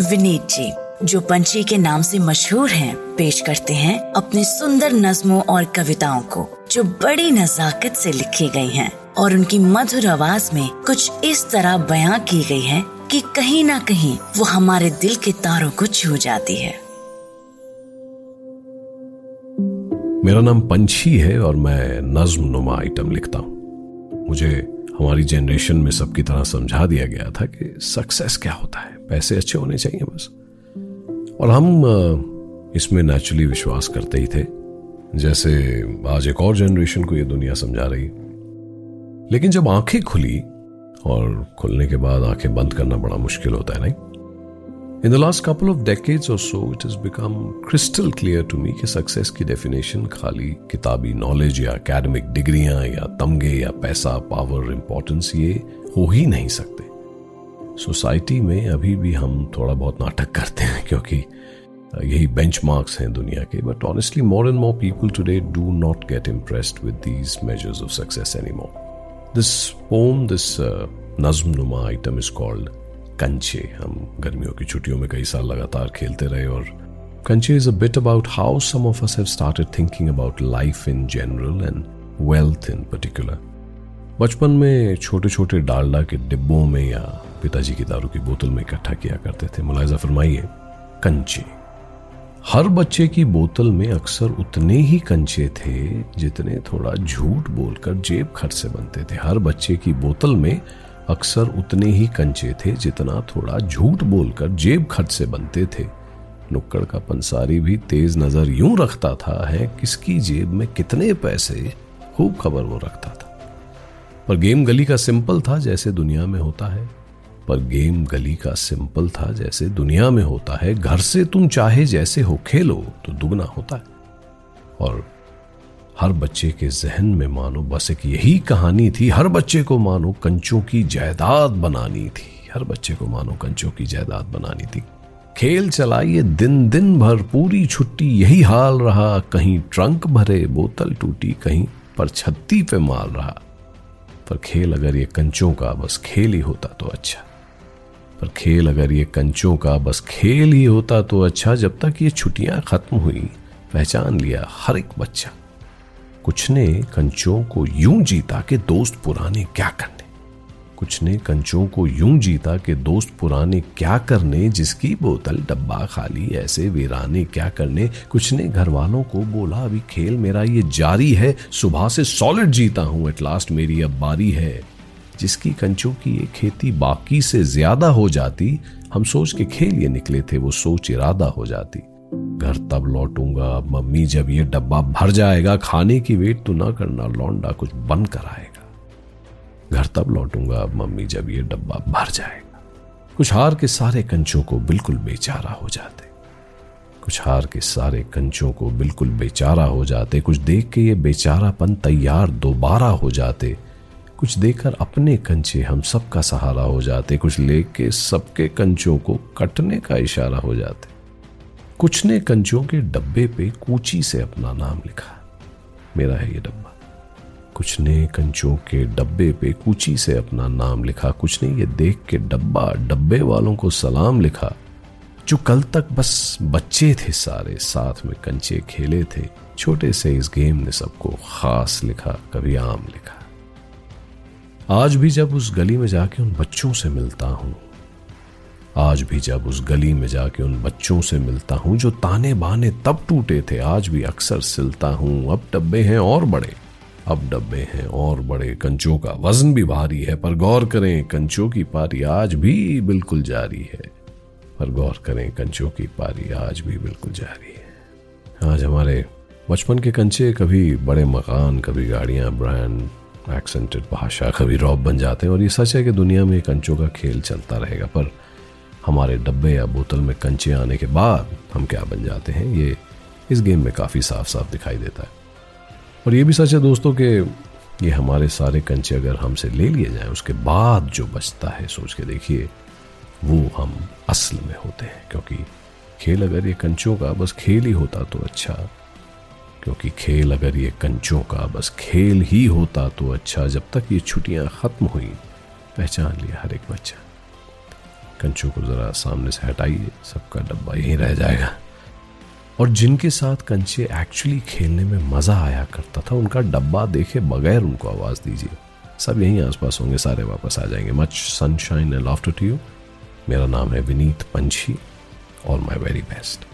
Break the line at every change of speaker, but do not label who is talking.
विनीत जी जो पंछी के नाम से मशहूर हैं, पेश करते हैं अपनी सुंदर नज्मों और कविताओं को जो बड़ी नजाकत से लिखी गई हैं और उनकी मधुर आवाज़ में कुछ इस तरह बयां की गई है कि कहीं ना कहीं वो हमारे दिल के तारों को छू जाती है।
मेरा नाम पंछी है और मैं नज्म नुमा आइटम लिखता हूँ। मुझे हमारी जनरेशन में सबकी तरह समझा दिया गया था कि सक्सेस क्या होता है। पैसे अच्छे होने चाहिए बस। और हम इसमें नेचुरली विश्वास करते ही थे। जैसे आज एक और जनरेशन को ये दुनिया समझा रही। लेकिन जब आँखें खुली, और खुलने के बाद आँखें बंद करना बड़ा मुश्किल होता है, नहीं? In the last couple of decades और so it is become crystal clear to me कि सक्सेस की डेफिनेशन खाली किताबी नॉलेज या एकेडमिक डिग्रियाँ या तमगे या पैसा पावर इंपॉर्टेंस ये हो ही नहीं सकते। सोसाइटी में अभी भी हम थोड़ा बहुत नाटक करते हैं, क्योंकि यही बेंचमार्क्स हैं दुनिया के but honestly more and more people today do not get impressed with these measures of success any more this poem this नज्म नुमा आइटम इज़ कॉल्ड कंचे हम गर्मियों की छुट्टियों में कई साल लगातार खेलते रहे और कंचे is a bit about how some of us have started thinking about life in general and wealth in particular बचपन में छोटे छोटे डालडा के डिब्बों में या पिताजी की दारू की बोतल में इकट्ठा किया करते थे। मुलायजा फरमाइए, कंचे। हर बच्चे की बोतल में अक्सर उतने ही कंचे थे जितने थोड़ा झूठ बोलकर जेब खर्च से बनते थे। हर बच्चे की बोतल में अक्सर उतने ही कंचे थे जितना थोड़ा झूठ बोलकर जेब खर्च से बनते थे। नुक्कड़ का पंसारी भी तेज नज़र यूँ रखता था, है किसकी जेब में कितने पैसे, खूब खबर वो रखता था। पर गेम गली का सिंपल था जैसे दुनिया में होता है। पर गेम गली का सिंपल था जैसे दुनिया में होता है। घर से तुम चाहे जैसे हो खेलो तो दुगना होता है। और हर बच्चे के जहन में मानो बस एक यही कहानी थी, हर बच्चे को मानो कंचों की जायदाद बनानी थी। हर बच्चे को मानो कंचों की जायदाद बनानी थी। खेल चलाइए दिन दिन भर, पूरी छुट्टी यही हाल रहा, कहीं ट्रंक भरे, बोतल टूटी, कहीं पर छत्ती पे माल रहा। पर खेल अगर ये कंचों का बस खेल ही होता तो अच्छा। पर खेल अगर ये कंचों का बस खेल ही होता तो अच्छा जब तक ये छुट्टियाँ खत्म हुई। पहचान लिया हर एक बच्चा। कुछ ने कंचों को यूँ जीता कि दोस्त पुराने क्या करने? कुछ ने कंचों को यूँ जीता कि दोस्त पुराने क्या करने? जिसकी बोतल डब्बा खाली, ऐसे वीराने क्या करने? कुछ ने घर वालों को बोला, अभी खेल मेरा ये जारी है, सुबह से सॉलिड जीता हूँ, एट लास्ट मेरी अब बारी है। जिसकी कंचों की ये खेती बाकी से ज़्यादा हो जाती, हम सोच के खेल ये निकले थे, वो सोच इरादा हो जाती। घर तब लौटूँगा, मम्मी जब ये डब्बा भर जाएगा, खाने की वेट तो ना करना, लौंडा कुछ बन कर आएगा। घर तब लौटूँगा, मम्मी जब ये डब्बा भर जाएगा। कुछ हार के सारे कंचों को बिल्कुल बेचारा हो जाते। कुछ हार के सारे कंचों को बिल्कुल बेचारा हो जाते। कुछ देख के ये बेचारापन तैयार दोबारा हो जाते। कुछ देकर अपने कंचे हम सबका सहारा हो जाते, कुछ लेके सबके कंचों को कटने का इशारा हो जाते। कुछ ने कंचों के डब्बे पे कूची से अपना नाम लिखा। मेरा है ये डब्बा। कुछ ने कंचों के डब्बे पे कूची से अपना नाम लिखा। कुछ ने ये देख के डब्बा, डब्बे वालों को सलाम लिखा। जो कल तक बस बच्चे थे सारे, साथ में कंचे खेले थे। छोटे से इस गेम ने सबको खास लिखा, कभी आम लिखा। आज भी जब उस गली में जाके उन बच्चों से मिलता हूँ, आज भी जब उस गली में जाके उन बच्चों से मिलता हूँ, जो ताने बाने तब टूटे थे, आज भी अक्सर सिलता हूँ। अब डब्बे हैं और बड़े, अब डब्बे हैं और बड़े। कंचों का वज़न भी भारी है, पर गौर करें, कंचों की पारी आज भी बिल्कुल जारी है। पर गौर करें, कंचों की पारी आज भी बिल्कुल जारी है। आज हमारे बचपन के कंचे कभी बड़े मकान, कभी गाड़ियाँ, ब्रांड एक्सेंटेड भाषा कभी रॉब बन जाते हैं और ये सच है कि दुनिया में कंचों का खेल चलता रहेगा, पर हमारे डब्बे या बोतल में कंचे आने के बाद हम क्या बन जाते हैं, ये इस गेम में काफ़ी साफ़ साफ़ दिखाई देता है। और ये भी सच है दोस्तों कि ये हमारे सारे कंचे अगर हमसे ले लिए जाएँ, उसके बाद जो बचता है, सोच के देखिए, वो हम असल में होते हैं, क्योंकि खेल अगर ये कंचों का बस खेल ही होता तो अच्छा। क्योंकि खेल अगर ये कंचों का बस खेल ही होता तो अच्छा जब तक ये छुट्टियाँ खत्म हुई। पहचान लिया हर एक बच्चा। कंचों को जरा सामने से हटाइए, सबका डब्बा यहीं रह जाएगा। और जिनके साथ कंचे एक्चुअली खेलने में मज़ा आया करता था, उनका डब्बा देखे बगैर उनको आवाज़ दीजिए। सब यहीं आसपास होंगे, सारे वापस आ जाएँगे। Much sunshine and love to you मेरा नाम है विनीत पंछी, और माई वेरी बेस्ट